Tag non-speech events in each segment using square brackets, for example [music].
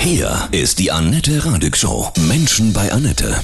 Hier ist die Annette Radig Show. Menschen bei Annette.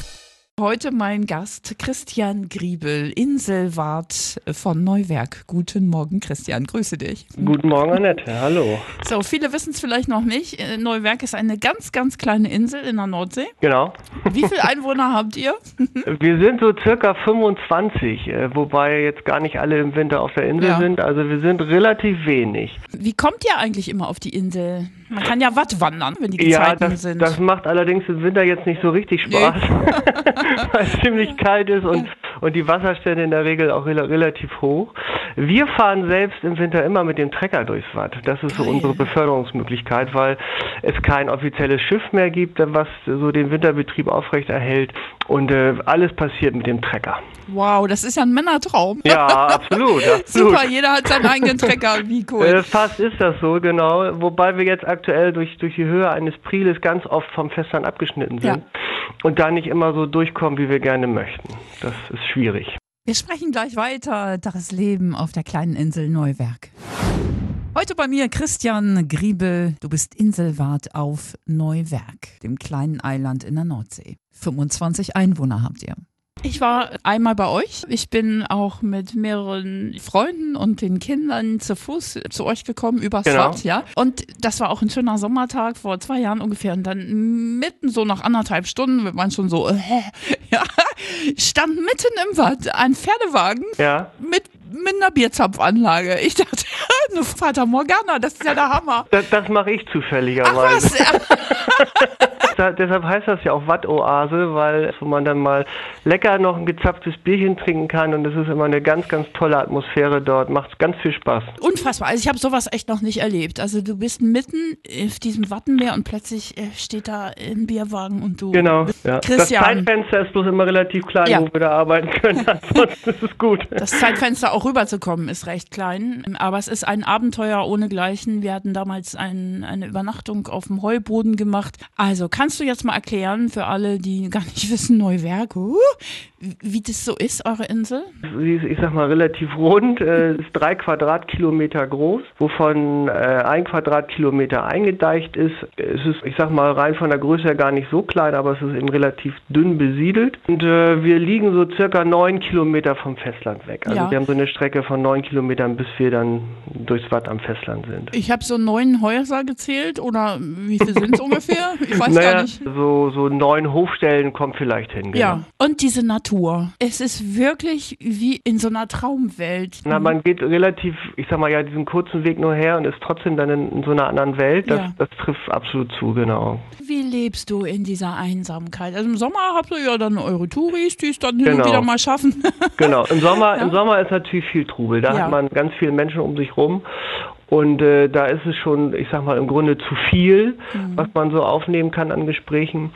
Heute mein Gast Christian Griebel, Inselwart von Neuwerk. Guten Morgen, Christian. Grüße dich. Guten Morgen, Annette. Hallo. So, viele wissen es vielleicht noch nicht. Äh, Neuwerk ist eine ganz, ganz kleine Insel in der Nordsee. Genau. Wie viele Einwohner habt ihr? [laughs] Wir sind so circa 25, äh, wobei jetzt gar nicht alle im Winter auf der Insel Ja. sind. Also wir sind relativ wenig. Wie kommt ihr eigentlich immer auf die Insel? Man kann ja Watt wandern, wenn die Ja, Gezeiten das, sind. das macht allerdings im Winter jetzt nicht so richtig Spaß, [laughs] weil es ziemlich kalt ist und, [laughs] und die Wasserstände in der Regel auch rela relativ hoch. Wir fahren selbst im Winter immer mit dem Trecker durchs Watt. Das ist so Geil. unsere Beförderungsmöglichkeit, weil es kein offizielles Schiff mehr gibt, was so den Winterbetrieb aufrechterhält und äh, alles passiert mit dem Trecker. wow, das ist ja ein Männertraum. Ja, absolut. [laughs] absolut. Super, jeder hat seinen eigenen Trecker. Wie cool. Äh, fast ist das so, genau. Wobei wir jetzt aktuell durch, durch die Höhe eines Priles ganz oft vom Festland abgeschnitten sind Ja. und da nicht immer so durchkommen, wie wir gerne möchten. Das ist schwierig. Wir sprechen gleich weiter. Das Leben auf der kleinen Insel Neuwerk. Heute bei mir Christian Griebel. Du bist Inselwart auf Neuwerk, dem kleinen Eiland in der Nordsee. 25 Einwohner habt ihr. Ich war einmal bei euch. Ich bin auch mit mehreren Freunden und den Kindern zu Fuß zu euch gekommen übers Genau. Watt, ja. Und das war auch ein schöner Sommertag vor zwei Jahren ungefähr. Und dann mitten so nach anderthalb Stunden wird man schon so, äh, [laughs] ja, stand mitten im Watt ein Pferdewagen Ja, mit, mit einer Bierzapfanlage. Ich dachte, [laughs] eine Fata Morgana, das ist ja der Hammer. das, das mache ich Ach zufälligerweise. was? [laughs] Da, deshalb heißt das ja auch Wattoase, weil wo man dann mal lecker noch ein gezapftes Bierchen trinken kann und es ist immer eine ganz, ganz tolle Atmosphäre dort. Macht ganz viel Spaß. Unfassbar. Also ich habe sowas echt noch nicht erlebt. Also du bist mitten auf diesem Wattenmeer und plötzlich äh, steht da ein Bierwagen und du Genau. Ja. Das Christian. Zeitfenster ist bloß immer relativ klein, Ja. wo wir da arbeiten können. [laughs] Ansonsten ist es gut. Das Zeitfenster auch rüberzukommen ist recht klein, aber es ist ein Abenteuer ohnegleichen. Wir hatten damals ein, eine Übernachtung auf dem Heuboden gemacht. Also kannst du jetzt mal erklären für alle, die gar nicht [laughs] wissen, Neuwerk, uh, wie das so ist, eure Insel? Sie ist, ich sag mal, relativ rund, äh, [laughs] ist drei Quadratkilometer groß, wovon äh, ein Quadratkilometer eingedeicht ist. Es ist, ich sag mal, rein von der Größe her gar nicht so klein, aber es ist eben relativ dünn besiedelt. Und äh, wir liegen so circa neun Kilometer vom Festland weg. Also Ja. wir haben so eine Strecke von neun Kilometern, bis wir dann durchs Watt am Festland sind. Ich habe so neun Häuser gezählt oder wie viel sind es [laughs] ungefähr? Ich weiß gar nicht. so, so neun Hofstellen kommt vielleicht hin. genau. Ja, und diese Natur. Es ist wirklich wie in so einer Traumwelt. Na, man geht relativ, ich sag mal ja, diesen kurzen Weg nur her und ist trotzdem dann in, in so einer anderen Welt. Das, Ja. das trifft absolut zu, genau. Wie lebst du in dieser Einsamkeit? Also im Sommer habt ihr ja dann eure Touris, die es dann hin und Genau. wieder mal schaffen. Genau. Im Sommer, [laughs] Ja. im Sommer ist natürlich viel Trubel. Da Ja. hat man ganz viele Menschen um sich rum. Und äh, da ist es schon, ich sag mal, im Grunde zu viel, Mhm. was man so aufnehmen kann an Gesprächen.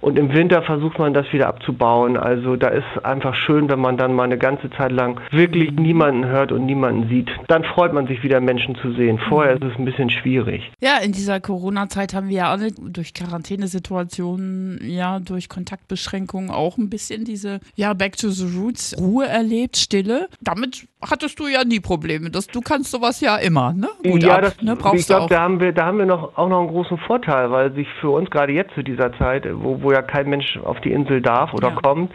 Und im Winter versucht man das wieder abzubauen. Also da ist einfach schön, wenn man dann mal eine ganze Zeit lang wirklich Mhm. niemanden hört und niemanden sieht. Dann freut man sich wieder Menschen zu sehen. Vorher Mhm. ist es ein bisschen schwierig. ja, in dieser Corona-Zeit haben wir ja alle durch Quarantänesituationen, ja, durch Kontaktbeschränkungen auch ein bisschen diese, ja, Back to the Roots, Ruhe erlebt, Stille. Damit hattest du ja nie Probleme. Das, du kannst sowas ja immer, ne? Gut ja, ab, das, ne? ich Brauchst du glaube, auch. da haben wir, da haben wir noch, auch noch einen großen Vorteil, weil sich für uns gerade jetzt zu dieser Zeit, wo, wo ja kein Mensch auf die Insel darf oder Ja. kommt,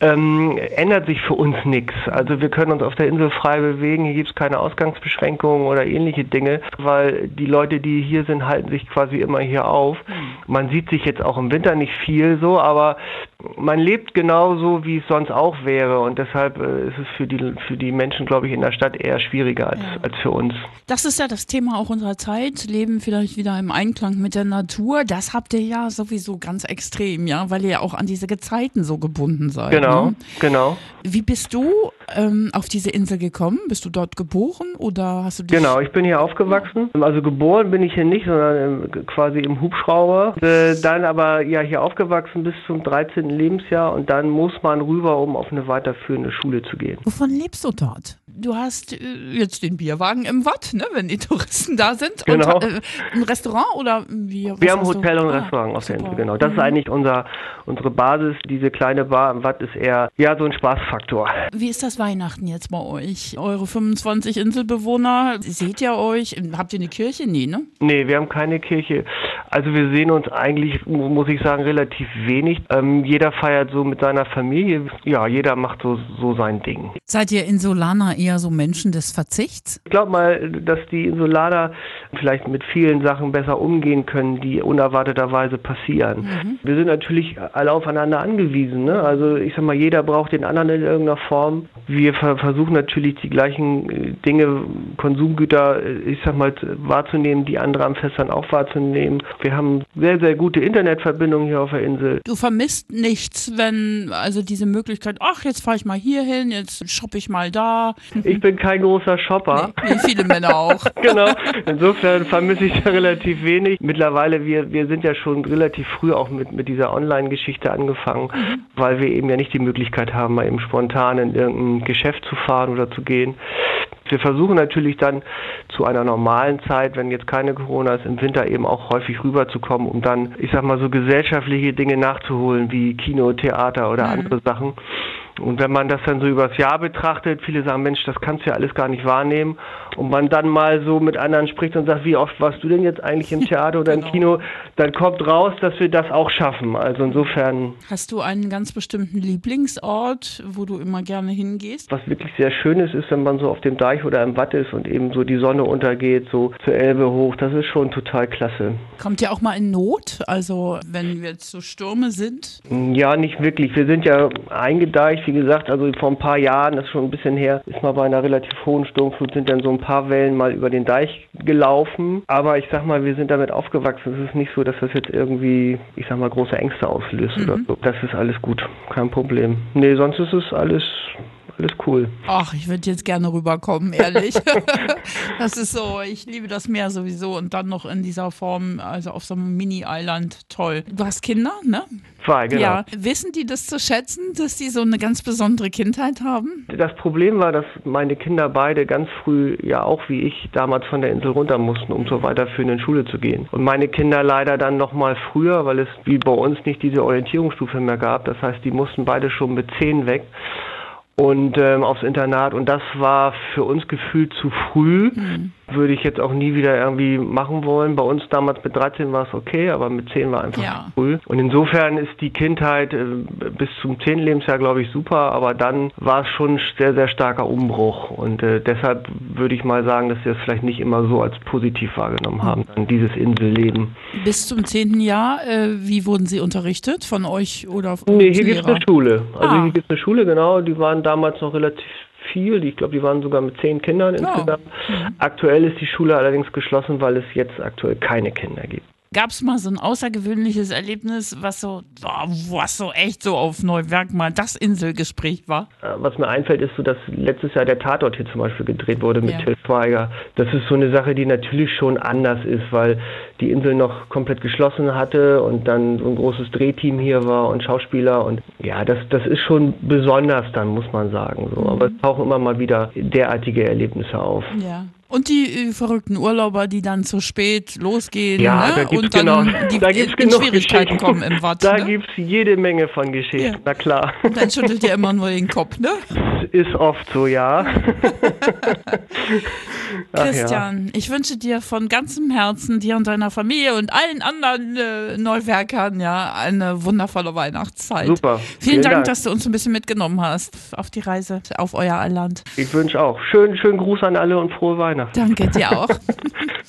ähm, ändert sich für uns nichts. Also wir können uns auf der Insel frei bewegen, hier gibt es keine Ausgangsbeschränkungen oder ähnliche Dinge, weil die Leute, die hier sind, halten sich quasi immer hier auf. Hm. Man sieht sich jetzt auch im Winter nicht viel so, aber man lebt genauso, wie es sonst auch wäre und deshalb äh, ist es für die, für die Menschen, glaube ich, in der Stadt eher schwieriger als, Ja. als für uns. Das ist ja das Thema auch unserer Zeit. Leben vielleicht wieder im Einklang mit der Natur. Das habt ihr ja sowieso ganz extrem, ja, weil ihr ja auch an diese Gezeiten so gebunden seid. Genau, Ne? genau. Wie bist du ähm, auf diese Insel gekommen? Bist du dort geboren oder hast du dich? Genau, ich bin hier aufgewachsen. Also geboren bin ich hier nicht, sondern im, quasi im Hubschrauber. Äh, dann aber ja hier aufgewachsen bis zum 13. Lebensjahr und dann muss man rüber, um auf eine weiterführende Schule zu gehen. Wovon lebst du dort? Du hast äh, jetzt den Bierwagen im Watt, ne, wenn die Touristen da sind. Genau. Und, äh, ein Restaurant oder wie? was Wir haben hast du? Hotel und Ah, Restaurant auf der. Insel, genau. Das ist eigentlich unser, unsere Basis. Diese kleine Bar im Watt ist eher ja, so ein Spaßfaktor. Wie ist das Weihnachten jetzt bei euch? Eure 25 Inselbewohner, seht ihr euch? Habt ihr eine Kirche? Nee, ne? Nee, wir haben keine Kirche. Also wir sehen uns eigentlich, mu- muss ich sagen, relativ wenig. Ähm, jeder feiert so mit seiner Familie. Ja, jeder macht so, so sein Ding. Seid ihr Insulaner eher so Menschen des Verzichts? Ich glaube mal, dass die Insulaner vielleicht mit vielen Sachen besser umgehen können, die unerwarteterweise passieren. Wir sind natürlich alle aufeinander angewiesen. Ne? Also ich sag mal, jeder braucht den anderen in irgendeiner Form. Wir ver versuchen natürlich die gleichen äh, Dinge, Konsumgüter, äh, ich sag mal, wahrzunehmen, die andere am Festland auch wahrzunehmen. Wir haben sehr, sehr gute Internetverbindungen hier auf der Insel. Du vermisst nichts, wenn, also diese Möglichkeit, ach, jetzt fahre ich mal hier hin, jetzt shoppe ich mal da. Ich bin kein großer Shopper. Wie viele Männer auch. [laughs] genau. Insofern vermisse ich da relativ wenig. Mittlerweile, wir, wir sind ja schon relativ früh auch mit, mit dieser Online-Geschichte angefangen, weil wir eben ja nicht die Möglichkeit haben, mal eben spontan in irgendein Geschäft zu fahren oder zu gehen. Wir versuchen natürlich dann zu einer normalen Zeit, wenn jetzt keine Corona ist, im Winter eben auch häufig rüberzukommen, um dann, ich sag mal, so gesellschaftliche Dinge nachzuholen, wie Kino, Theater oder andere Sachen. Und wenn man das dann so übers Jahr betrachtet, viele sagen, Mensch, das kannst du ja alles gar nicht wahrnehmen. Und man dann mal so mit anderen spricht und sagt, wie oft warst du denn jetzt eigentlich im [laughs] Theater oder im Kino, dann kommt raus, dass wir das auch schaffen. Also insofern, Hast du einen ganz bestimmten Lieblingsort, wo du immer gerne hingehst? was wirklich sehr schön ist, ist, wenn man so auf dem Deich oder im Watt ist und eben so die Sonne untergeht, so zur Elbe hoch, das ist schon total klasse. Kommt ihr auch mal in Not? Also, wenn jetzt so Stürme sind? Ja, nicht wirklich. Wir sind ja eingedeicht, wie gesagt, also vor ein paar Jahren, das ist schon ein bisschen her, ist mal bei einer relativ hohen Sturmflut, sind dann so ein paar Wellen mal über den Deich gelaufen. Aber ich sag mal, wir sind damit aufgewachsen. Es ist nicht so, dass das jetzt irgendwie, ich sag mal, große Ängste auslöst oder so. Das ist alles gut, kein Problem. Nee, sonst ist es alles, alles cool. Ach, ich würde jetzt gerne rüberkommen, ehrlich. [laughs] das ist so, ich liebe das Meer sowieso und dann noch in dieser Form, also auf so einem Mini-Island, toll. Du hast Kinder, ne? Zwei, genau. Ja. Wissen die das zu schätzen, dass die so eine ganz besondere Kindheit haben? Das Problem war, dass meine Kinder beide ganz früh, ja auch wie ich, damals von der Insel runter mussten, um zur weiterführenden Schule zu gehen. Und meine Kinder leider dann noch mal früher, weil es wie bei uns nicht diese Orientierungsstufe mehr gab. Das heißt, die mussten beide schon mit zehn weg und ähm, aufs Internat. Und das war für uns gefühlt zu früh. Würde ich jetzt auch nie wieder irgendwie machen wollen. Bei uns damals mit 13 war es okay, aber mit 10 war einfach Ja. früh. Und insofern ist die Kindheit äh, bis zum 10. Lebensjahr, glaube ich, super. Aber dann war es schon ein sehr, sehr starker Umbruch. Und äh, deshalb würde ich mal sagen, dass wir es vielleicht nicht immer so als positiv wahrgenommen haben, dann dieses Inselleben. Bis zum zehnten Jahr, äh, wie wurden sie unterrichtet? Von euch oder von Nee, hier gibt es eine Schule. Also Ah. hier gibt es eine Schule, genau. Die waren damals noch relativ viel. Ich glaube, die waren sogar mit zehn Kindern insgesamt. Aktuell ist die Schule allerdings geschlossen, weil es jetzt aktuell keine Kinder gibt. Gab es mal so ein außergewöhnliches Erlebnis, was so, oh, was so echt so auf Neuwerk mal das Inselgespräch war? Äh, Was mir einfällt, ist so, dass letztes Jahr der Tatort hier zum Beispiel gedreht wurde mit Ja. Till Schweiger. Das ist so eine Sache, die natürlich schon anders ist, weil die Insel noch komplett geschlossen hatte und dann so ein großes Drehteam hier war und Schauspieler und ja, das, das ist schon besonders dann, muss man sagen. So. Aber es tauchen immer mal wieder derartige Erlebnisse auf. Ja. Und die äh, verrückten Urlauber, die dann zu spät losgehen Ja, ne? da gibt's und dann genau, die da gibt's in genug Schwierigkeiten kommen im Watt. Da ne? gibt's jede Menge von Geschichten, Ja. na klar. Und dann schüttelt ihr immer nur den Kopf, ne? [laughs] Ist oft so, ja. [laughs] Ach ja. Christian, ich wünsche dir von ganzem Herzen, dir und deiner Familie und allen anderen äh, Neuwerkern, ja, eine wundervolle Weihnachtszeit. Super. Vielen, Vielen Dank, Dank. dass du uns ein bisschen mitgenommen hast auf die Reise auf euer Land. Ich wünsche auch. Schönen, schönen Gruß an alle und frohe Weihnachten. Danke dir auch. [laughs]